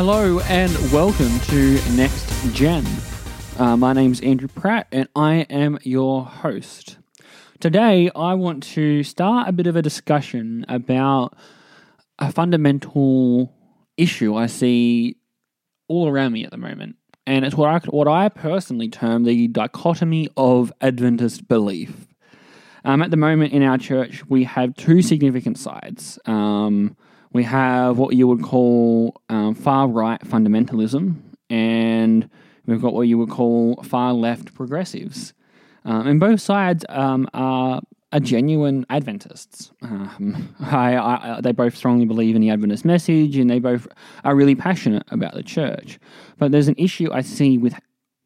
Hello and welcome to Next Gen. Uh, my name's Andrew Pratt and I am your host. Today, I want to start a bit of a discussion about a fundamental issue I see all around me at the moment. And it's what I, what I personally term the dichotomy of Adventist belief. Um, at the moment in our church, we have two significant sides. Um, we have what you would call um, far right fundamentalism, and we've got what you would call far left progressives. Um, and both sides um, are, are genuine Adventists. Um, I, I, they both strongly believe in the Adventist message, and they both are really passionate about the church. But there's an issue I see with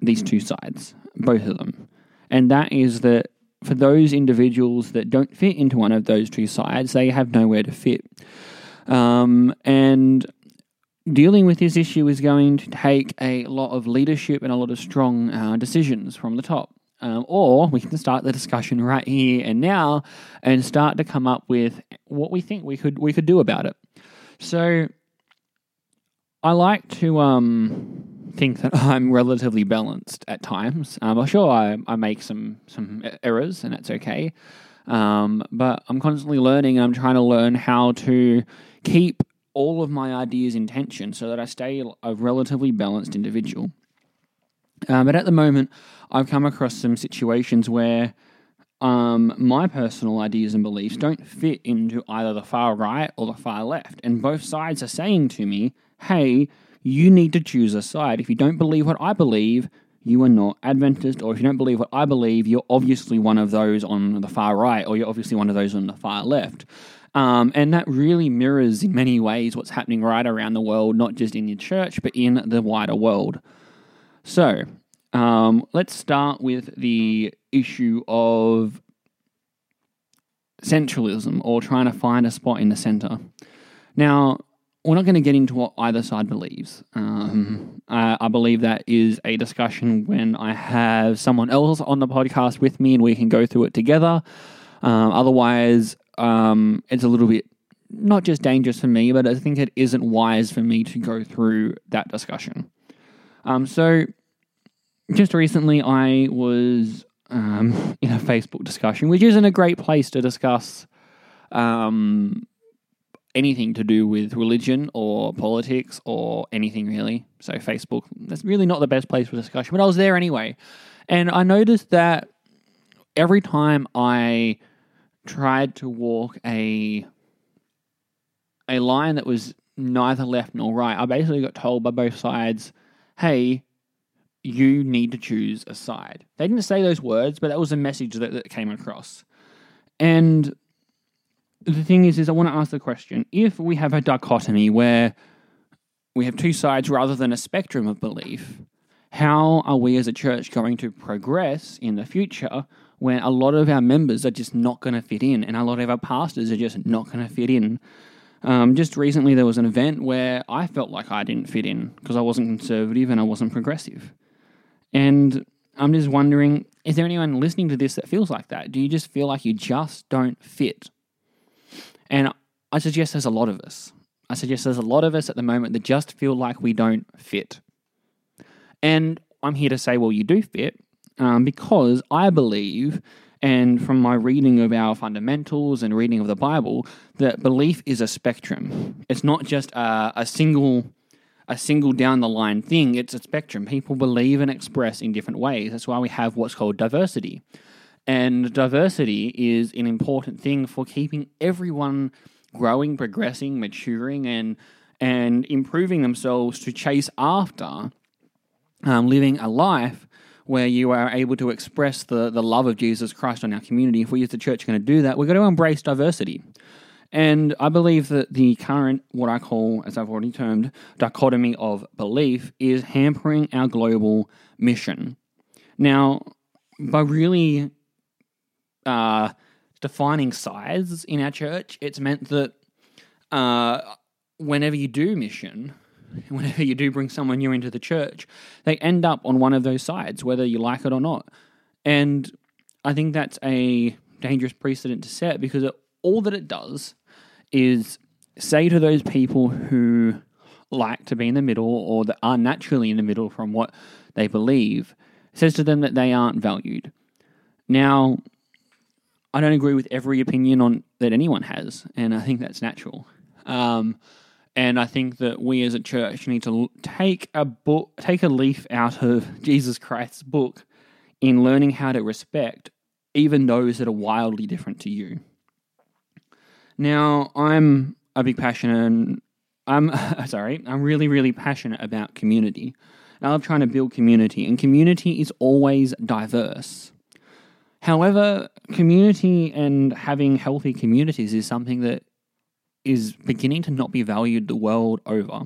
these two sides, both of them, and that is that for those individuals that don't fit into one of those two sides, they have nowhere to fit. Um, and dealing with this issue is going to take a lot of leadership and a lot of strong uh, decisions from the top. Um, or we can start the discussion right here and now and start to come up with what we think we could we could do about it. So I like to um, think that I'm relatively balanced at times. Um, I'm sure I, I make some some errors, and that's okay. Um, but I'm constantly learning, and I'm trying to learn how to keep all of my ideas in tension so that I stay a relatively balanced individual. Uh, but at the moment, I've come across some situations where um, my personal ideas and beliefs don't fit into either the far right or the far left. And both sides are saying to me, hey, you need to choose a side. If you don't believe what I believe, you are not Adventist, or if you don't believe what I believe, you're obviously one of those on the far right, or you're obviously one of those on the far left. Um, and that really mirrors in many ways what's happening right around the world, not just in your church, but in the wider world. So, um, let's start with the issue of centralism or trying to find a spot in the center. Now, we're not going to get into what either side believes. Um, I, I, believe that is a discussion when I have someone else on the podcast with me and we can go through it together. Um, otherwise, um, it's a little bit not just dangerous for me, but I think it isn't wise for me to go through that discussion. Um, so, just recently, I was um, in a Facebook discussion, which isn't a great place to discuss um, anything to do with religion or politics or anything really. So Facebook, that's really not the best place for discussion. But I was there anyway, and I noticed that every time I tried to walk a a line that was neither left nor right, I basically got told by both sides, "Hey." You need to choose a side. They didn't say those words, but that was a message that, that came across. And the thing is, is I want to ask the question: If we have a dichotomy where we have two sides rather than a spectrum of belief, how are we as a church going to progress in the future when a lot of our members are just not going to fit in, and a lot of our pastors are just not going to fit in? Um, just recently, there was an event where I felt like I didn't fit in because I wasn't conservative and I wasn't progressive. And I'm just wondering is there anyone listening to this that feels like that? Do you just feel like you just don't fit? And I suggest there's a lot of us. I suggest there's a lot of us at the moment that just feel like we don't fit. And I'm here to say, well, you do fit um, because I believe, and from my reading of our fundamentals and reading of the Bible, that belief is a spectrum. It's not just a, a single a single down the line thing, it's a spectrum. People believe and express in different ways. That's why we have what's called diversity. And diversity is an important thing for keeping everyone growing, progressing, maturing, and and improving themselves to chase after um, living a life where you are able to express the, the love of Jesus Christ on our community. If we as the church are going to do that, we're going to embrace diversity. And I believe that the current, what I call, as I've already termed, dichotomy of belief is hampering our global mission. Now, by really uh, defining sides in our church, it's meant that uh, whenever you do mission, whenever you do bring someone new into the church, they end up on one of those sides, whether you like it or not. And I think that's a dangerous precedent to set because it, all that it does is say to those people who like to be in the middle or that are naturally in the middle from what they believe says to them that they aren't valued. Now, I don't agree with every opinion on that anyone has, and I think that's natural. Um, and I think that we as a church need to take a book, take a leaf out of Jesus Christ's book in learning how to respect even those that are wildly different to you. Now, I'm a big passionate. I'm sorry. I'm really, really passionate about community. I love trying to build community, and community is always diverse. However, community and having healthy communities is something that is beginning to not be valued the world over.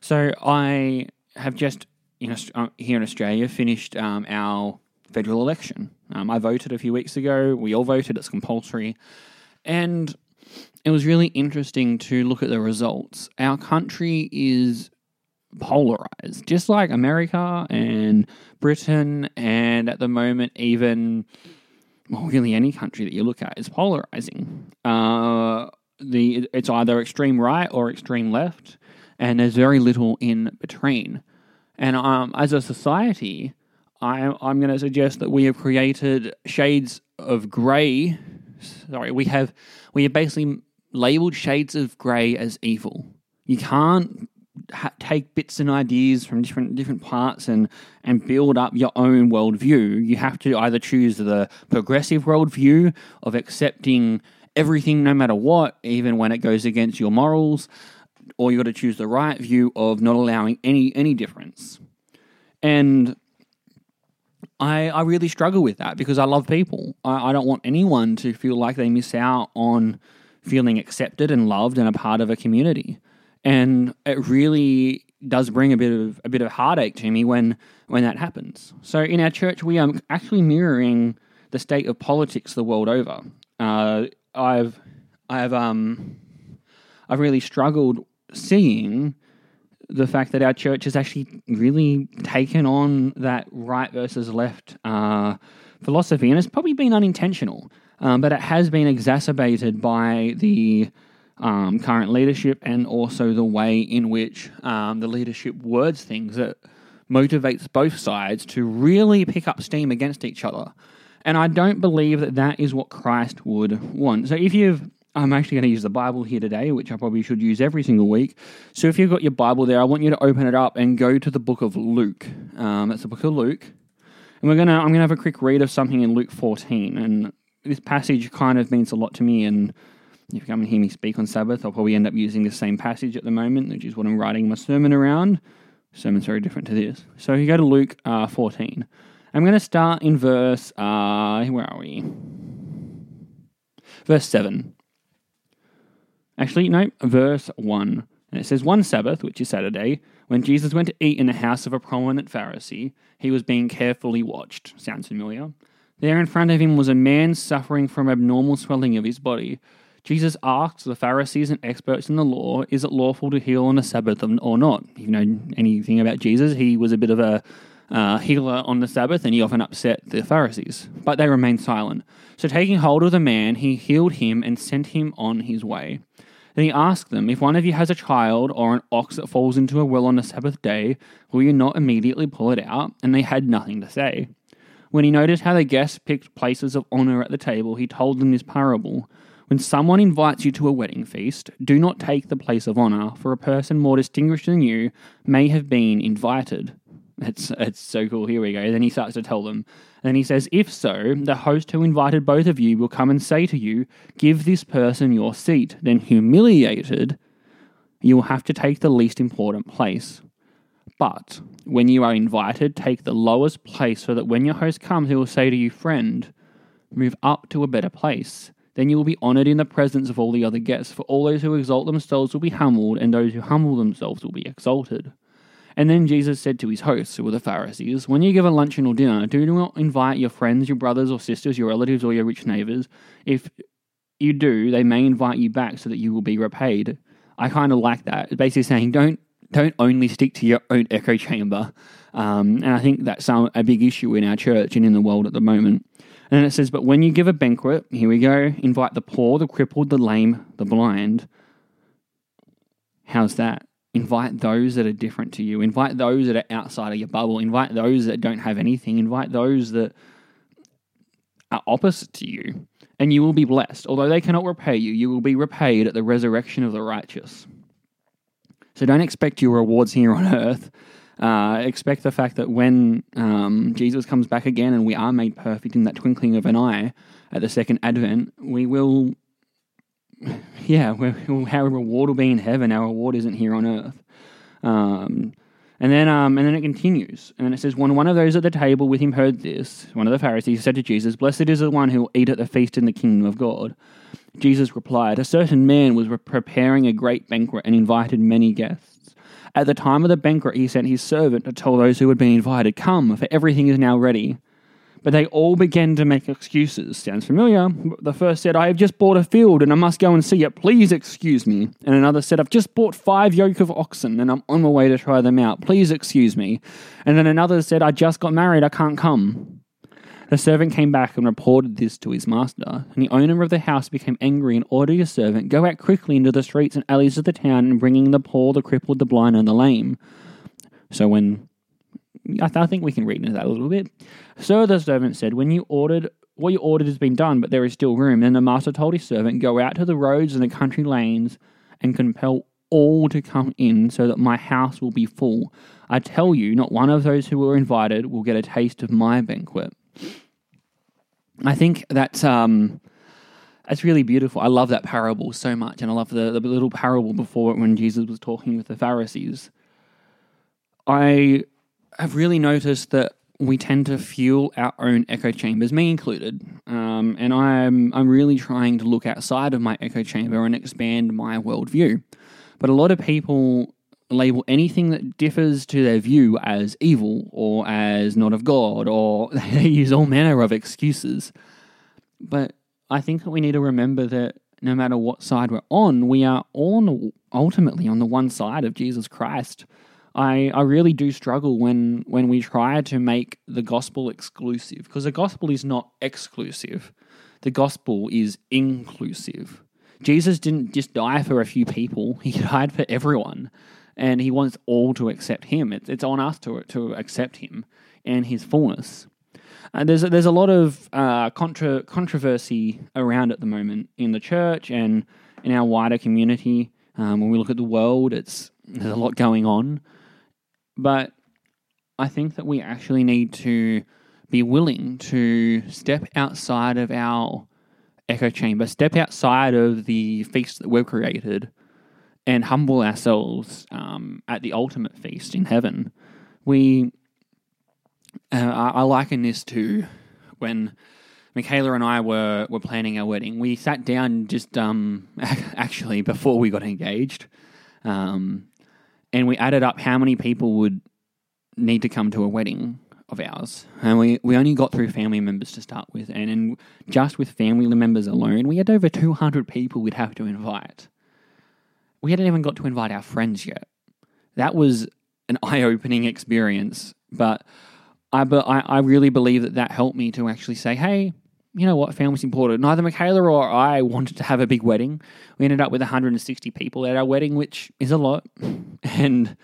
So I have just in uh, here in Australia finished um, our federal election. Um, I voted a few weeks ago. We all voted. It's compulsory, and it was really interesting to look at the results. Our country is polarized, just like America and Britain, and at the moment, even well, really any country that you look at is polarizing. Uh, the it's either extreme right or extreme left, and there's very little in between. And um, as a society, I, I'm going to suggest that we have created shades of grey. Sorry, we have we have basically labeled shades of grey as evil. You can't ha- take bits and ideas from different different parts and and build up your own worldview. You have to either choose the progressive worldview of accepting everything no matter what, even when it goes against your morals, or you got to choose the right view of not allowing any any difference. And I I really struggle with that because I love people. I, I don't want anyone to feel like they miss out on feeling accepted and loved and a part of a community. And it really does bring a bit of a bit of heartache to me when when that happens. So in our church, we are actually mirroring the state of politics the world over. Uh, I've I've um I've really struggled seeing the fact that our church has actually really taken on that right versus left uh, philosophy, and it's probably been unintentional, um, but it has been exacerbated by the um, current leadership and also the way in which um, the leadership words things that motivates both sides to really pick up steam against each other. And I don't believe that that is what Christ would want. So if you've I'm actually going to use the Bible here today, which I probably should use every single week. So if you've got your Bible there, I want you to open it up and go to the book of Luke. Um, it's the book of Luke, and we're gonna I'm gonna have a quick read of something in Luke 14. And this passage kind of means a lot to me. And if you come and hear me speak on Sabbath, I'll probably end up using the same passage at the moment, which is what I'm writing my sermon around. Sermon's very different to this. So you go to Luke uh, 14. I'm going to start in verse, uh, where are we? Verse 7. Actually, no, verse 1. And it says, One Sabbath, which is Saturday, when Jesus went to eat in the house of a prominent Pharisee, he was being carefully watched. Sounds familiar. There in front of him was a man suffering from abnormal swelling of his body. Jesus asked the Pharisees and experts in the law, Is it lawful to heal on the Sabbath or not? If you know anything about Jesus, he was a bit of a uh, healer on the Sabbath, and he often upset the Pharisees. But they remained silent. So, taking hold of the man, he healed him and sent him on his way. Then he asked them, If one of you has a child or an ox that falls into a well on the Sabbath day, will you not immediately pull it out? And they had nothing to say. When he noticed how the guests picked places of honor at the table, he told them this parable. When someone invites you to a wedding feast, do not take the place of honor, for a person more distinguished than you may have been invited. It's it's so cool. Here we go. Then he starts to tell them. And then he says, If so, the host who invited both of you will come and say to you, Give this person your seat. Then, humiliated, you will have to take the least important place. But when you are invited, take the lowest place so that when your host comes, he will say to you, Friend, move up to a better place. Then you will be honored in the presence of all the other guests, for all those who exalt themselves will be humbled, and those who humble themselves will be exalted. And then Jesus said to his hosts, who were the Pharisees, When you give a luncheon or dinner, do not invite your friends, your brothers or sisters, your relatives, or your rich neighbors. If you do, they may invite you back so that you will be repaid. I kind of like that. It's basically saying don't don't only stick to your own echo chamber. Um, and I think that's a big issue in our church and in the world at the moment. And it says, But when you give a banquet, here we go, invite the poor, the crippled, the lame, the blind. How's that? invite those that are different to you. Invite those that are outside of your bubble. Invite those that don't have anything. Invite those that are opposite to you, and you will be blessed. Although they cannot repay you, you will be repaid at the resurrection of the righteous. So don't expect your rewards here on earth. Uh, expect the fact that when um, Jesus comes back again and we are made perfect in that twinkling of an eye at the second advent, we will, yeah, our reward will be in heaven. Our reward isn't here on earth. Um, and then, um, and then it continues, and then it says, when one of those at the table with him heard this, one of the Pharisees said to Jesus, "Blessed is the one who will eat at the feast in the kingdom of God." Jesus replied, "A certain man was preparing a great banquet and invited many guests. At the time of the banquet, he sent his servant to tell those who had been invited, "Come, for everything is now ready." But they all began to make excuses. Sounds familiar. The first said, I have just bought a field and I must go and see it. Please excuse me. And another said, I've just bought five yoke of oxen and I'm on my way to try them out. Please excuse me. And then another said, I just got married. I can't come. The servant came back and reported this to his master. And the owner of the house became angry and ordered his servant, Go out quickly into the streets and alleys of the town and bringing the poor, the crippled, the blind, and the lame. So when I, th- I think we can read into that a little bit. So the servant said, When you ordered, what you ordered has been done, but there is still room. Then the master told his servant, Go out to the roads and the country lanes and compel all to come in so that my house will be full. I tell you, not one of those who were invited will get a taste of my banquet. I think that's um, that's really beautiful. I love that parable so much, and I love the, the little parable before when Jesus was talking with the Pharisees. I have really noticed that we tend to fuel our own echo chambers, me included. Um, and I'm I'm really trying to look outside of my echo chamber and expand my worldview. But a lot of people label anything that differs to their view as evil or as not of God, or they use all manner of excuses. But I think that we need to remember that no matter what side we're on, we are all ultimately on the one side of Jesus Christ. I, I really do struggle when when we try to make the gospel exclusive because the gospel is not exclusive. The gospel is inclusive. Jesus didn't just die for a few people, he died for everyone. And he wants all to accept him. It's, it's on us to, to accept him and his fullness. Uh, there's, a, there's a lot of uh, contra- controversy around at the moment in the church and in our wider community. Um, when we look at the world, it's, there's a lot going on. But I think that we actually need to be willing to step outside of our echo chamber, step outside of the feast that we've created, and humble ourselves um, at the ultimate feast in heaven. We, uh, I, liken this to when Michaela and I were were planning our wedding. We sat down just um, actually before we got engaged, um, and we added up how many people would need to come to a wedding of ours. And we, we only got through family members to start with. And, and just with family members alone, we had over 200 people we'd have to invite. We hadn't even got to invite our friends yet. That was an eye opening experience. But I, but I, I really believe that that helped me to actually say, hey, you know what, family's important. Neither Michaela or I wanted to have a big wedding. We ended up with 160 people at our wedding, which is a lot. And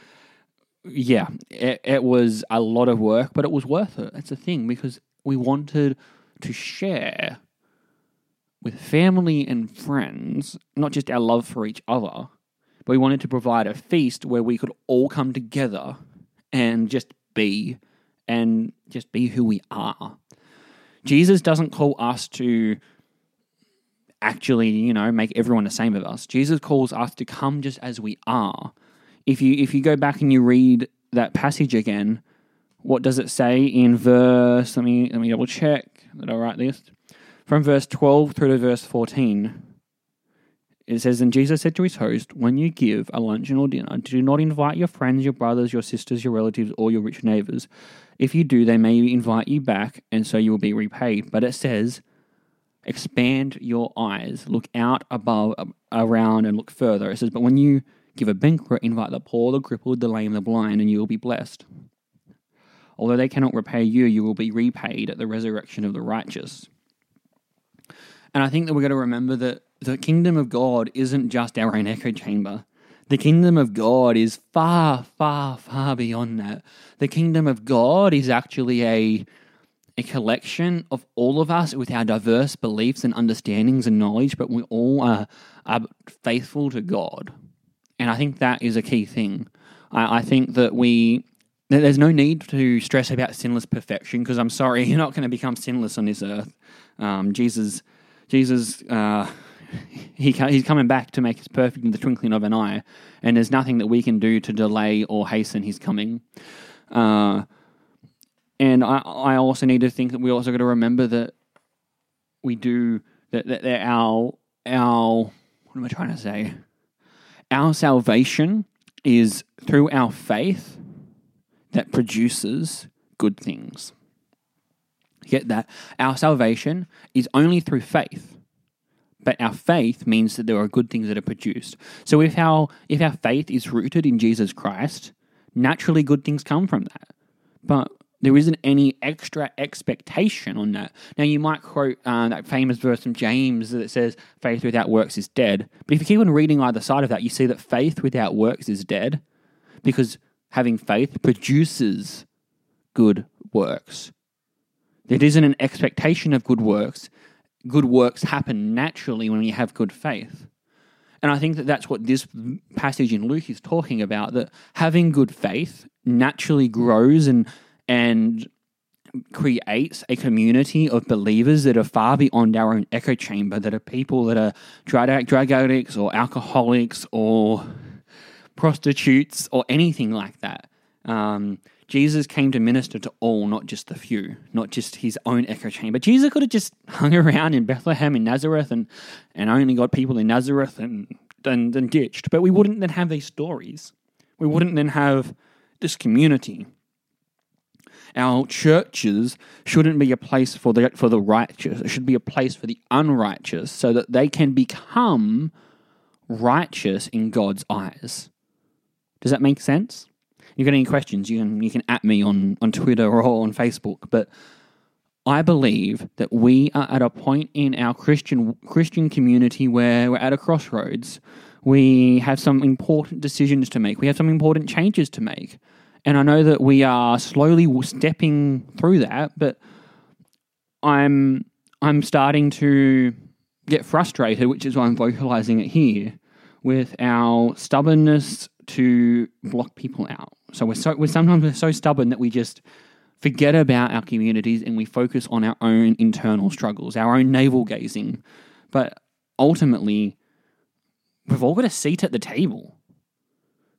yeah, it, it was a lot of work, but it was worth it. That's the thing, because we wanted to share with family and friends, not just our love for each other, but we wanted to provide a feast where we could all come together and just be and just be who we are. Jesus doesn't call us to actually, you know, make everyone the same of us. Jesus calls us to come just as we are. If you if you go back and you read that passage again, what does it say in verse let me let me double check that I write this. From verse 12 through to verse 14. It says, And Jesus said to his host, When you give a luncheon or dinner, do not invite your friends, your brothers, your sisters, your relatives, or your rich neighbors. If you do, they may invite you back, and so you will be repaid. But it says, Expand your eyes, look out above, around, and look further. It says, But when you give a banquet, invite the poor, the crippled, the lame, the blind, and you will be blessed. Although they cannot repay you, you will be repaid at the resurrection of the righteous. And I think that we've got to remember that the kingdom of God isn't just our own echo chamber. The kingdom of God is far, far, far beyond that. The kingdom of God is actually a a collection of all of us with our diverse beliefs and understandings and knowledge, but we all are, are faithful to God. And I think that is a key thing. I, I think that we there's no need to stress about sinless perfection because I'm sorry, you're not going to become sinless on this earth. Um, Jesus, Jesus, uh, he he's coming back to make us perfect in the twinkling of an eye, and there's nothing that we can do to delay or hasten his coming. Uh, and I, I also need to think that we also got to remember that we do that, that, that our our what am I trying to say? Our salvation is through our faith that produces good things. Get that? Our salvation is only through faith. But our faith means that there are good things that are produced. So if our if our faith is rooted in Jesus Christ, naturally good things come from that. But there isn't any extra expectation on that. Now, you might quote uh, that famous verse from James that says, faith without works is dead. But if you keep on reading either side of that, you see that faith without works is dead because having faith produces good works. There isn't an expectation of good works. Good works happen naturally when you have good faith. And I think that that's what this passage in Luke is talking about that having good faith naturally grows and and creates a community of believers that are far beyond our own echo chamber, that are people that are drug, drug addicts or alcoholics or prostitutes or anything like that. Um, Jesus came to minister to all, not just the few, not just his own echo chamber. Jesus could have just hung around in Bethlehem in Nazareth and, and only got people in Nazareth and, and, and ditched. But we wouldn't then have these stories. We wouldn't then have this community. Our churches shouldn't be a place for the for the righteous. It should be a place for the unrighteous, so that they can become righteous in God's eyes. Does that make sense? You got any questions? You can you can at me on on Twitter or on Facebook. But I believe that we are at a point in our Christian Christian community where we're at a crossroads. We have some important decisions to make. We have some important changes to make. And I know that we are slowly stepping through that, but I'm I'm starting to get frustrated, which is why I'm vocalizing it here, with our stubbornness to block people out. So we're so we're sometimes we're so stubborn that we just forget about our communities and we focus on our own internal struggles, our own navel gazing. But ultimately, we've all got a seat at the table.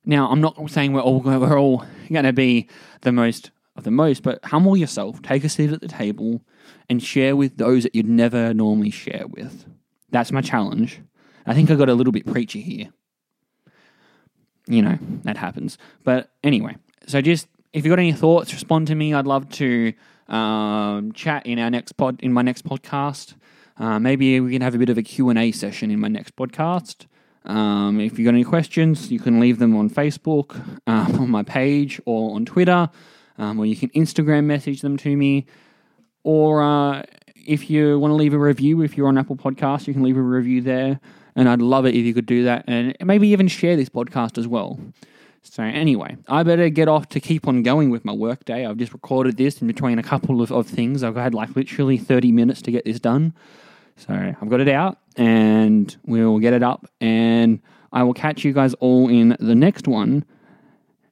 Now, I'm not saying we're all we're all going to be the most of the most, but humble yourself, take a seat at the table, and share with those that you'd never normally share with. That's my challenge. I think I got a little bit preachy here. You know that happens, but anyway. So just if you've got any thoughts, respond to me. I'd love to um, chat in our next pod in my next podcast. Uh, maybe we can have a bit of a Q and A session in my next podcast. Um, if you've got any questions, you can leave them on Facebook, um, on my page, or on Twitter, um, or you can Instagram message them to me. Or uh, if you want to leave a review, if you're on Apple Podcasts, you can leave a review there. And I'd love it if you could do that and maybe even share this podcast as well. So, anyway, I better get off to keep on going with my workday. I've just recorded this in between a couple of, of things. I've had like literally 30 minutes to get this done. So I've got it out and we'll get it up. And I will catch you guys all in the next one.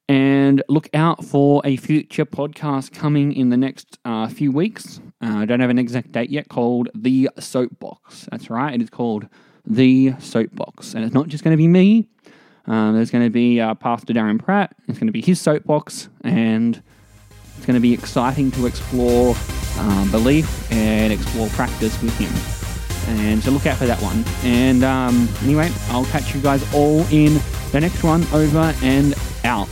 And look out for a future podcast coming in the next uh, few weeks. Uh, I don't have an exact date yet, called The Soapbox. That's right, it is called The Soapbox. And it's not just going to be me, um, there's going to be uh, Pastor Darren Pratt, it's going to be his soapbox, and it's going to be exciting to explore um, belief and explore practice with him. And so look out for that one. And um, anyway, I'll catch you guys all in the next one. Over and out.